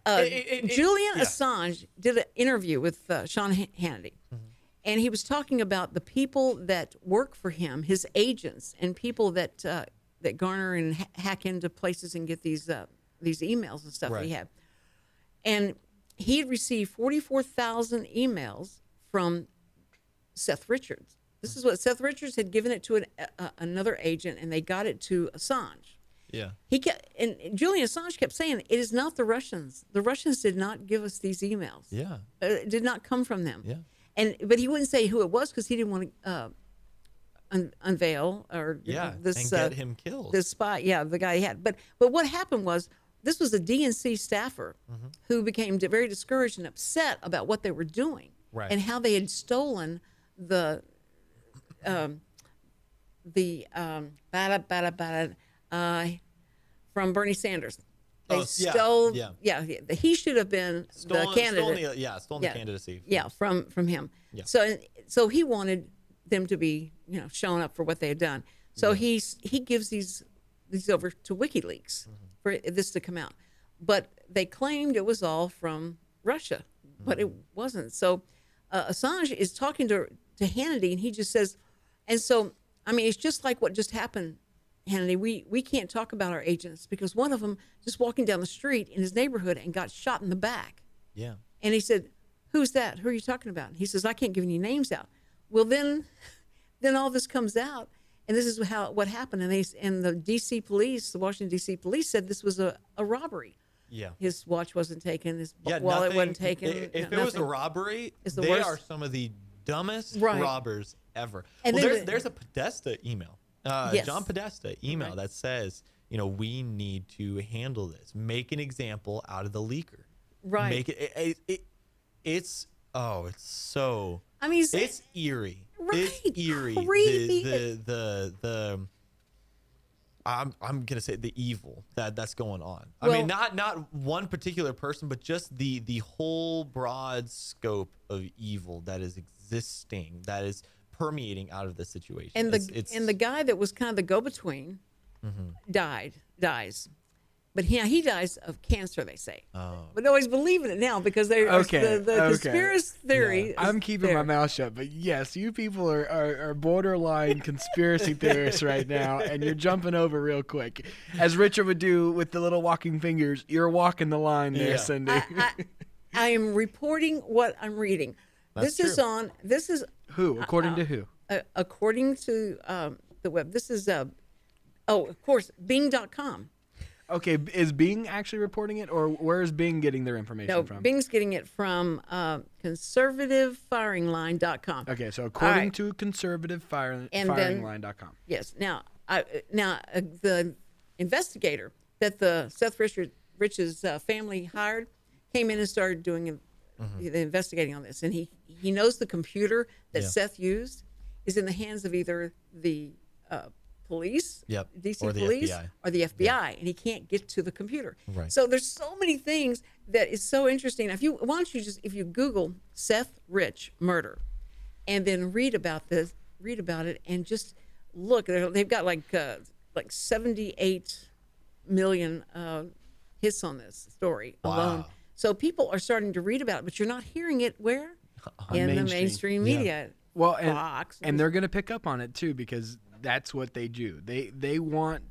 uh, It- it- it- Julian yeah. Assange did an interview with uh, Sean Hannity, Mm-hmm. And he was talking about the people that work for him, his agents, and people that uh, that garner and ha- hack into places and get these uh, these emails and stuff that he had. And he had received forty four thousand emails from Seth Richards. This is what Seth Richards had given it to an, uh, another agent, and they got it to Assange. yeah. He kept, and Julian Assange kept saying, "It is not the Russians. The Russians did not give us these emails. Yeah. Uh, it did not come from them. Yeah. And but he wouldn't say who it was because he didn't want to uh, un- unveil or Yeah. this and uh, get him killed. This spy. Yeah, the guy he had. But but what happened was this was a DNC staffer Mm-hmm. who became very discouraged and upset about what they were doing Right. and how they had stolen the um, the um, bada, bada, bada, uh, from Bernie Sanders. They Oh, yeah, stole. yeah. yeah, yeah, he should have been stolen, the candidate. Stolen the, yeah, stolen the candidacy. Yeah, from from him. Yeah. So so he wanted them to be you know shown up for what they had done. So he's he gives these these over to WikiLeaks Mm-hmm. for this to come out, but they claimed it was all from Russia, but it Mm-hmm. wasn't. So uh, Assange is talking to to Hannity, and he just says, and so I mean it's just like what just happened. Hannity, we, we can't talk about our agents because one of them just walking down the street in his neighborhood and got shot in the back. Yeah. And he said, "Who's that? Who are you talking about?" And he says, "I can't give any names out." Well, then, then all this comes out, and this is how what happened. And they and the D.C. police, the Washington D.C. police, said this was a, a robbery. Yeah. His watch wasn't taken. His Yeah, wallet nothing- wasn't taken. i- If no- it was a robbery, the they worst. are some of the dumbest Right. robbers ever. And well, there's the- there's a Podesta email, uh, Yes. John Podesta email Right. that says, you know, we need to handle this. Make an example out of the leaker. Right. Make it. it, it, it it's oh, it's so. I mean, it's- it's eerie. It's Right. eerie. Creepy. The the the the. I'm I'm gonna say the evil that that's going on. I Well- mean, not not one particular person, but just the the whole broad scope of evil that is existing, that is permeating out of the situation. and the It's- it's- and the guy that was kind of the go-between Mm-hmm. died dies, but he he dies of cancer. They say, Oh. but nobody's believing it now because they Okay, the, the okay. conspiracy theory. is I'm keeping there. my mouth shut, but yes, you people are, are, are borderline conspiracy theorists right now, and you're jumping over real quick. As Richard would do with the little walking fingers, you're walking the line there, Yeah. Cindy. I, I am reporting what I'm reading. That's this is on. This is who? According to who? uh, according to um, the web. This is uh, oh, of course, Bing.com. Okay, is Bing actually reporting it, or where is Bing getting their information No, from? Bing's getting it from uh, conservativefiringline.com. Okay, so according right. to conservative fire, And then- firingline.com. Yes. Now, I, now uh, the investigator that the Seth Richard, Rich's uh, family hired came in and started doing the investigating on this, and he he knows the computer that Yeah. Seth used is in the hands of either the uh, police, Yep, DC or police, FBI. or the FBI, and he can't get to the computer. Right. So there's so many things that is so interesting. If you why don't you just if you Google Seth Rich murder, and then read about this, read about it, and just look. They've got like uh, like 78 million uh, hits on this story alone. Wow. So people are starting to read about it, but you're not hearing it where in the mainstream. mainstream Yeah. media. Well, and, Fox. and they're going to pick up on it too because that's what they do. They they want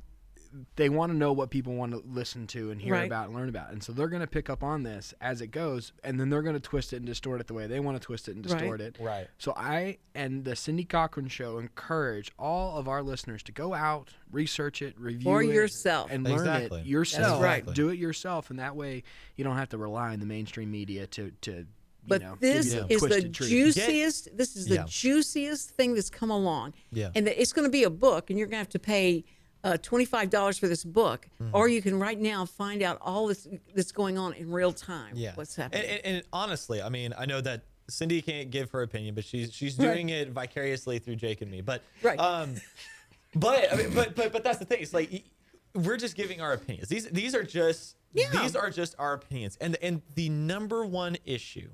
they want to know what people want to listen to and hear Right. about and learn about, and so they're going to pick up on this as it goes, and then they're going to twist it and distort it the way they want to twist it and Right. distort it. Right. So I and the Cindy Cochran Show encourage all of our listeners to go out, research it, review For it, yourself. and learn Exactly. it yourself. right. Do it yourself, and that way you don't have to rely on the mainstream media to to. But you know, give this you the is the twisted juiciest. This is the Yeah. juiciest thing that's come along. Yeah. And it's going to be a book, and you're going to have to pay uh, twenty five dollars for this book, Mm-hmm. or you can right now find out all this that's going on in real time. Yeah. What's happening? And, and, and honestly, I mean, I know that Cindy can't give her opinion, but she's she's Right. doing it vicariously through Jake and me. But Right. um, but I mean, but but but that's the thing. It's like we're just giving our opinions. These these are just Yeah. these are just our opinions. And and the number one issue,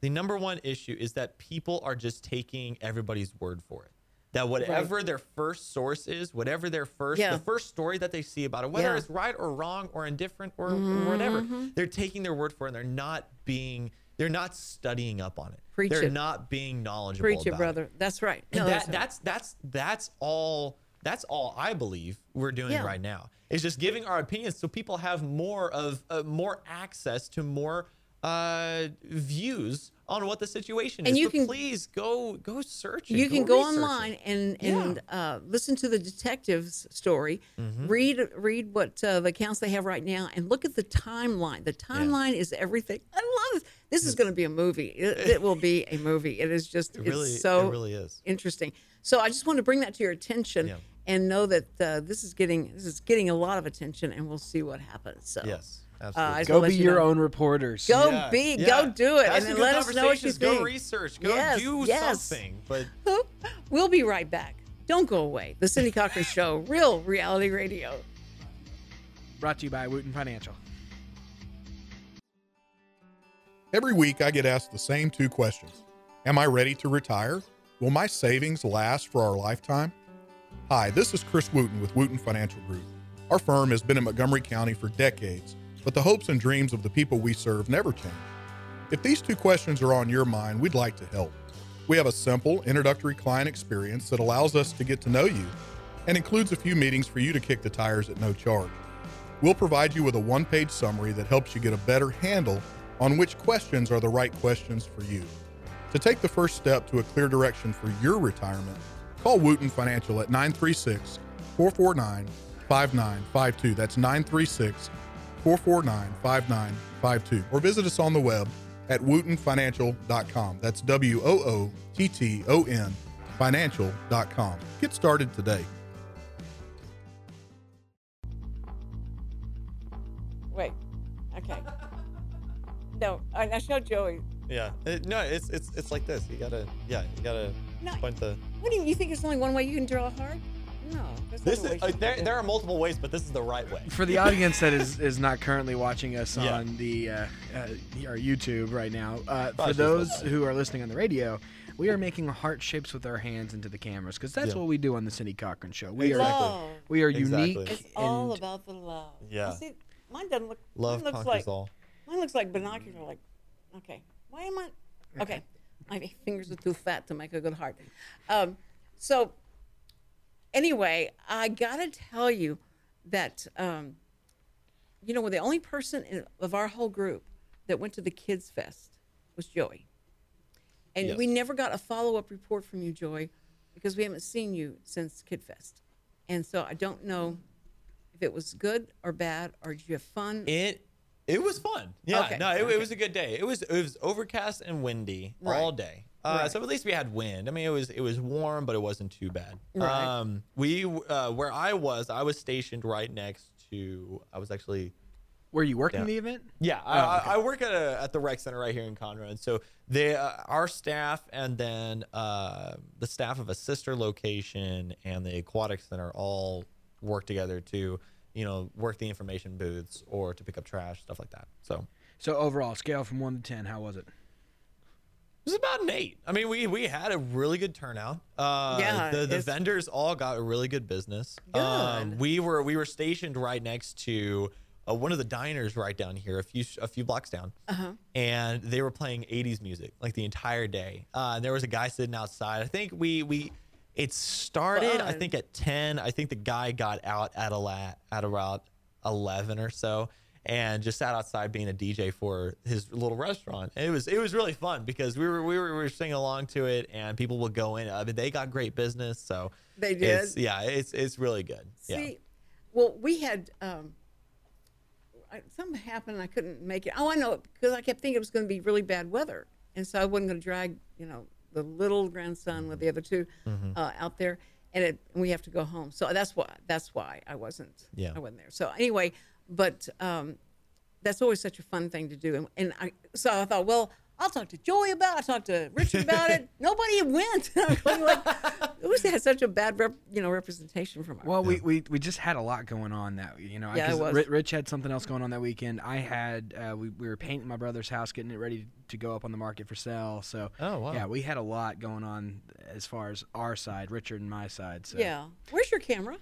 the number one issue is that people are just taking everybody's word for it. That whatever their first source is, whatever their first Yeah. the first story that they see about it, whether Yeah. it's right or wrong or indifferent or Mm-hmm. whatever, they're taking their word for it and they're not being they're not studying up on it. Preach they're it. not being knowledgeable Preach it, brother. That's right. No, that, that's right. that's that's that's all that's all I believe we're doing Yeah. right now. Is just giving our opinions so people have more of uh, more access to more uh, views on what the situation And is. you So can- please go go search it. you can go research it. online and Yeah. and uh, listen to the detective's story. Read read what uh, the accounts they have right now, and look at the timeline. The timeline is everything. I love this. This is going to be a movie. It, it will be a movie. It is just It really it's so it really is. interesting. So I just want to bring that to your attention. Yeah. And know that uh, this is getting this is getting a lot of attention, and we'll see what happens. So Yes, absolutely. Uh, just Go be you your know. own reporters. Go Yeah, be, yeah. go do it, Have and then let us know what you conversations. think. Go research. Go Yes, do yes. something. But We'll be right back. Don't go away. The Cindy Cochran Show, real reality radio. Brought to you by Wooten Financial. Every week, I get asked the same two questions Am I ready to retire? Will my savings last for our lifetime? Hi, this is Chris Wooten with Wooten Financial Group. Our firm has been in Montgomery County for decades, but the hopes and dreams of the people we serve never change. If these two questions are on your mind, we'd like to help. We have a simple introductory client experience that allows us to get to know you and includes a few meetings for you to kick the tires at no charge. We'll provide you with a one page summary that helps you get a better handle on which questions are the right questions for you. To take the first step to a clear direction for your retirement, call Wooten Financial at 936 449 5952. That's 936 449 5952. Or visit us on the web at wootenfinancial.com. That's W O O T T O N financial.com. Get started today. Wait. Okay. No, I, I showed Joey. yeah, It- no, it's it's it's like this. You gotta yeah, you gotta No. point the. What do you, you think there's only one way you can draw a heart? No. This is uh, there. There are multiple ways, but this is the right way. For the audience that is, is not currently watching us Yeah. on the uh, uh, our YouTube right now, uh, for those who are listening on the radio, we are making heart shapes with our hands into the cameras because that's Yeah. what we do on the Cindy Cochran Show. We Exactly. are Love. we are Exactly. unique. It's all about the love. Yeah. See, mine doesn't look. Love mine looks conquers like, all. Mine looks like binocular. Like, okay, why am I? Okay, my fingers are too fat to make a good heart. Um, so, anyway, I gotta tell you that um, you know, the only person in, of our whole group that went to the Kids Fest was Joey, and Yes. we never got a follow up report from you, Joey, because we haven't seen you since Kid Fest, and so I don't know if it was good or bad, or did you have fun? It it was fun. Yeah, Okay, no, it, okay. it was a good day. It was it was overcast and windy all day. Uh, Right. So at least we had wind. I mean, it was it was warm, but it wasn't too bad. Right. Um, we uh, where I was, I was stationed right next to. I was actually Were you working Yeah. the event? yeah, Oh, I, okay. I work at a at the rec center right here in Conroe, and so they uh, our staff and then uh, the staff of a sister location and the aquatic center all work together to you know work the information booths or to pick up trash stuff like that. So So overall, scale from one to ten, how was it? It was about an eight. I mean, we we had a really good turnout. Uh, Yeah, the the vendors all got a really good business. Good. Um, we were we were stationed right next to uh, one of the diners right down here, a few a few blocks down, Uh-huh. and they were playing '80s music like the entire day. Uh, and there was a guy sitting outside. I think we we. It started, I think, at ten. I think the guy got out at a la- at around eleven or so, and just sat outside being a DJ for his little restaurant. And it was it was really fun because we were we were, we were singing along to it, and people would go in. I mean, they got great business, so They it's- did? yeah, it's it's really good. yeah. See, well, we had um, something happened. and I couldn't make it. Oh, I know because I kept thinking it was going to be really bad weather, and so I wasn't going to drag, you know, the little grandson with the other 2 Mm-hmm. uh, out there, and it and we have to go home. So that's why that's why I wasn't. Yeah. I wasn't there. So anyway, but um, that's always such a fun thing to do, and, and I so I thought, well. I'll talk to Joey about. it. I talked to Richard about it. Nobody went. I'm going like, it was had such a bad, rep, you know, representation from our Well, we, we we just had a lot going on that you know. Yeah, it 'cause was. Ri- Rich had something else going on that weekend. I had uh, we, we were painting my brother's house, getting it ready to go up on the market for sale. So Oh, wow. yeah, we had a lot going on as far as our side, Richard and my side. So Yeah. Where's your camera?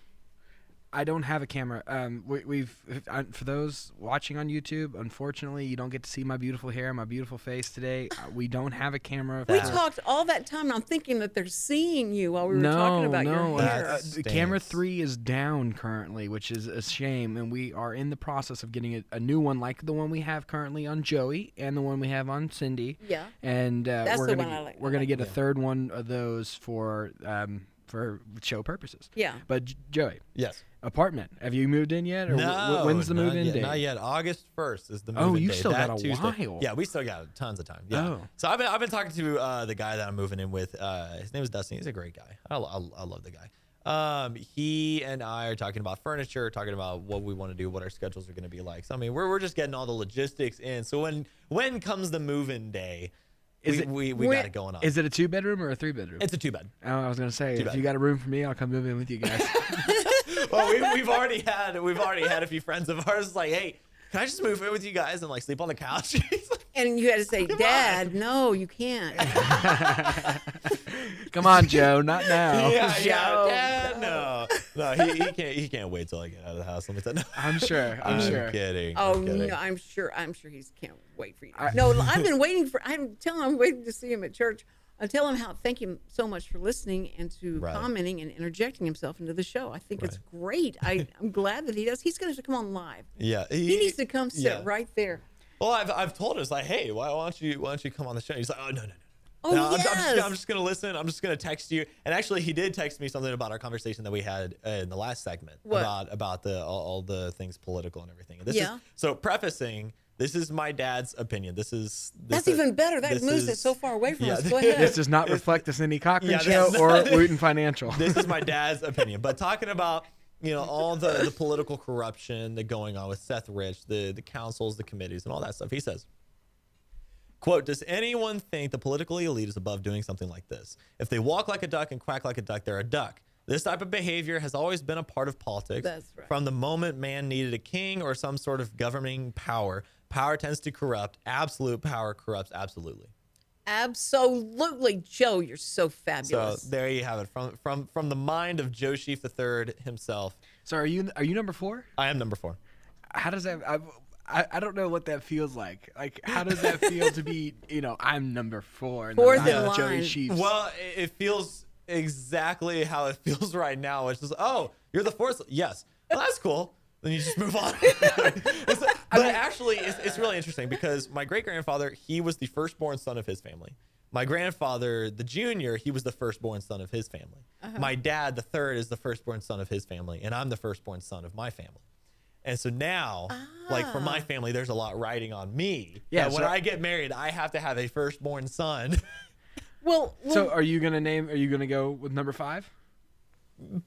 I don't have a camera. Um, we, we've uh, for those watching on YouTube, unfortunately, you don't get to see my beautiful hair, and my beautiful face today. Uh, we don't have a camera. We for- talked all that time. and I'm thinking that they're seeing you while we were no, talking about no. your uh, hair. uh, That the camera three is down currently, which is a shame, and we are in the process of getting a, a new one, like the one we have currently on Joey and the one we have on Cindy. Yeah. And uh, That's we're the gonna one I get- like. we're gonna like get a third one of those for um, for show purposes. Yeah. But J- Joey, Yes. apartment. Have you moved in yet, or No, wh- when's the move in yet, date? Not yet. August first is the move Oh, in you date. still that got a Tuesday. while. Yeah, we still got tons of time. Yeah. Oh. So I've been I've been talking to uh, the guy that I'm moving in with. Uh, his name is Dustin. He's a great guy. I, I, I love the guy. Um, he and I are talking about furniture, talking about what we want to do, what our schedules are going to be like. So I mean, we're, we're just getting all the logistics in. So when when comes the move-in day, Is we, it- we, we Where- got it going on. Is it a two bedroom or a three bedroom? it's a two bed. Oh, I was gonna say, if bad. you got a room for me, I'll come move in with you guys. well, we, we've already had we've already had a few friends of ours like, hey, can I just move in with you guys and like sleep on the couch? He's like, And you had to say, Dad, no, you can't. come on, Joe, not now. yeah, yeah, Joe. Dad, no, no, he, he can't he can't wait till I get out of the house. Let me tell you. I'm sure. I'm, sure. kidding. Oh I'm kidding. no, I'm sure. I'm sure he's can't wait for you. I- no, I've been waiting for. I'm telling. him I'm waiting to see him at church. I tell him how. Thank him so much for listening and to Right. commenting and interjecting himself into the show. I think it's great. I, I'm glad that he does. He's going to come on live. Yeah, He needs to come sit yeah. right there. Well, I've, I've told us like, hey, why, why don't you why don't you come on the show? He's like, oh no no no. Oh, no, I'm, I'm, just. I'm just gonna listen. I'm just gonna text you. And actually, he did text me something about our conversation that we had uh, in the last segment What? about about the all, all the things political and everything. And this Yeah. is so prefacing. This is my dad's opinion. This is this That's is- even better. That this moves it so far away from yeah, us. Go ahead. This does not reflect the Cindy Cochran Yeah, show that's or not- Wooten Financial. this is my dad's opinion. But talking about you know all the the political corruption that going on with Seth Rich, the the councils, the committees, and all that stuff. He says. Quote, does anyone think the political elite is above doing something like this? If they walk like a duck and quack like a duck, they're a duck. This type of behavior has always been a part of politics. That's right. From the moment man needed a king or some sort of governing power, power tends to corrupt. Absolute power corrupts absolutely. Absolutely, Joe. You're so fabulous. So there you have it. From from from the mind of Joe Sheaf III himself. so are you are you number four? I am number four. How does that? I, I, I don't know what that feels like. Like, how does that feel to be? You know, I'm number four. And Fourth I'm in not Joey line. Well, it, it feels exactly how it feels right now, which is, oh, you're the fourth. Yes, well, that's cool. Then you just move on. It's- but actually, it's, it's really interesting because my great grandfather, he was the firstborn son of his family. My grandfather, the junior, he was the firstborn son of his family. Uh-huh. My dad, the third, is the firstborn son of his family, and I'm the firstborn son of my family. And so now, like for my family, there's a lot riding on me. Yeah, that when so- I get married, I have to have a firstborn son. Well, well So are you gonna name? Are you gonna go with number five?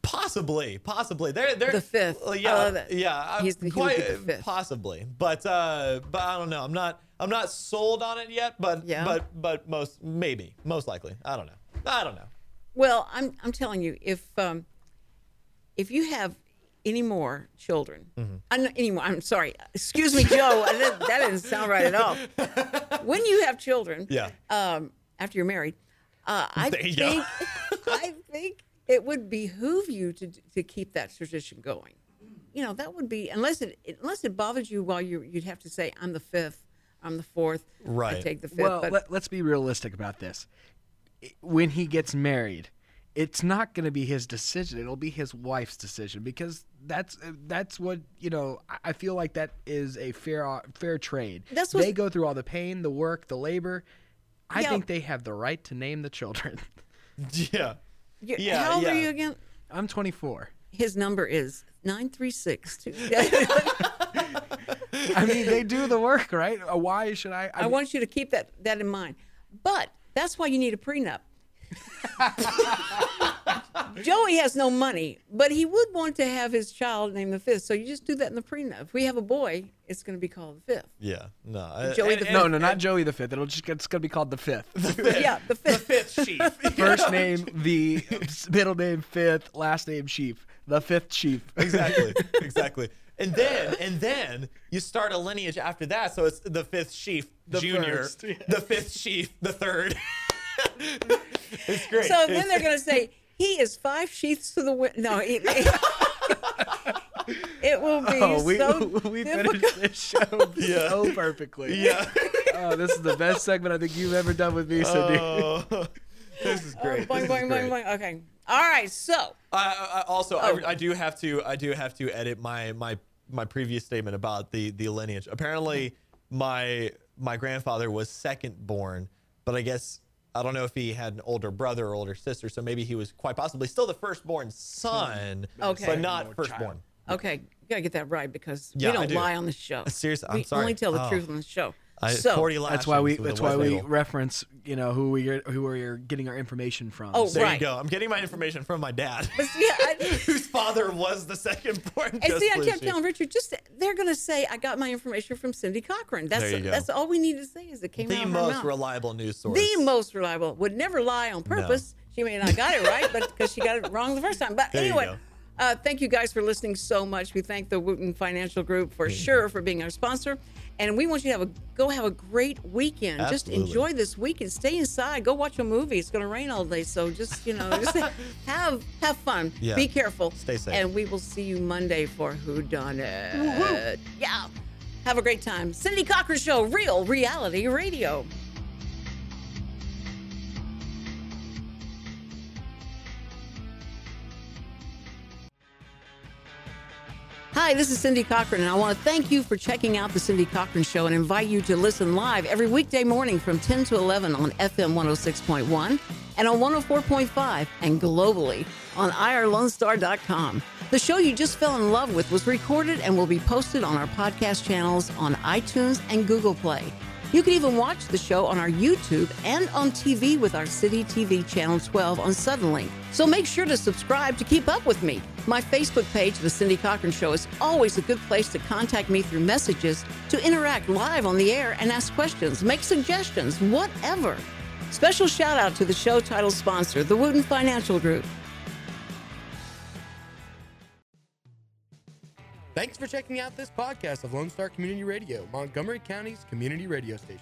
Possibly, possibly. They're, they're The fifth. I Yeah, love that. yeah. He's he quite the fifth. possibly, but uh, but I don't know. I'm not. I'm not sold on it yet. But Yeah. but but most maybe most likely. I don't know. I don't know. Well, I'm I'm telling you, if um, if you have any more children, Mm-hmm. I'm not any more. I'm sorry. Excuse me, Joe. I didn't- that didn't sound right at all. When you have children, Yeah. um, after you're married, uh, I There think. I think it would behoove you to to keep that tradition going. You know, that would be unless it unless it bothers you while you you'd have to say I'm the fifth, I'm the fourth, I Right. take the fifth. Well, but let, let's be realistic about this. When he gets married, it's not going to be his decision. It'll be his wife's decision because that's that's what you know. I- I feel like that is a fair uh, fair trade. That's what's- they go through all the pain, the work, the labor. I Yeah. think they have the right to name the children. Yeah. You- yeah, how old are you again? I'm 24. His number is nine three six two. I mean, they do the work, right? Uh, Why should I? I want you to keep that that in mind. But that's why you need a prenup. Joey has no money, but he would want to have his child named the fifth. So you just do that in the prenup. If we have a boy, it's going to be called the fifth. Yeah. No. I- Joey and- the- and- no, no, not Joey the fifth. It'll just it's gonna be called the fifth. yeah, the fifth. The Fifth sheep. First name the middle name fifth, last name sheep. The fifth sheep. exactly. Exactly. And then and then you start a lineage after that, so it's the fifth sheep, The junior, first, yeah. the fifth sheep, the third. it's great. So then they're going to say he is five sheets to the wind. No, it, it will be Oh, we so we difficult. finished this show Yeah. so perfectly. Yeah. Oh, this is the best segment I think you've ever done with me, Cindy. Oh, this is great. Oh, boing, this boing, is boing, great. boing. Okay. All right. So I, I, also, Oh. I, I do have to, I do have to edit my my my previous statement about the the lineage. Apparently, my my grandfather was second born, but I guess I don't know if he had an older brother or older sister, so maybe he was quite possibly still the firstborn son, Okay. but not firstborn. Okay, you gotta get that right because Yeah, we don't do. lie on the show. Seriously, I'm we sorry. only tell the Oh. truth on the show. I, so, 40 That's why we. lashings with a That's why wet we ladle. reference. You know who we are, who we're getting our information from. Oh, There right. you go. I'm getting my information from my dad, but see, I, whose father was the second born. and Just see, I Blue kept telling Richard, just they're gonna say I got my information from Cindy Cochran. That's There you go. that's all we need to say is it came out the of her most mouth. reliable news source. the most reliable. Would never lie on purpose. She may not got it right, but because she got it wrong the first time. But There you anyway. go. Uh, thank you guys for listening so much. We thank the Wooten Financial Group for sure for being our sponsor, and we want you to have a go have a great weekend. Just enjoy this weekend. Stay inside. Go watch a movie. It's going to rain all day, so just you know, just have have fun. Yeah. Be careful. Stay safe. And we will see you Monday for Who Done It. Yeah. Have a great time. Cindy Cochran Show, Real Reality Radio. Hi, this is Cindy Cochran, and I want to thank you for checking out The Cindy Cochran Show and invite you to listen live every weekday morning from 10 to 11 on FM 106.1 and on 104.5 and globally on irlonestar.com. The show you just fell in love with was recorded and will be posted on our podcast channels on iTunes and Google Play. You can even watch the show on our YouTube and on TV with our City TV Channel 12 on Suddenlink. So make sure to subscribe to keep up with me. My Facebook page, The Cindy Cochran Show, is always a good place to contact me through messages, to interact live on the air and ask questions, make suggestions, whatever. Special shout out to the show title sponsor, the Wooten Financial Group. Thanks for checking out this podcast of Lone Star Community Radio, Montgomery County's community radio station.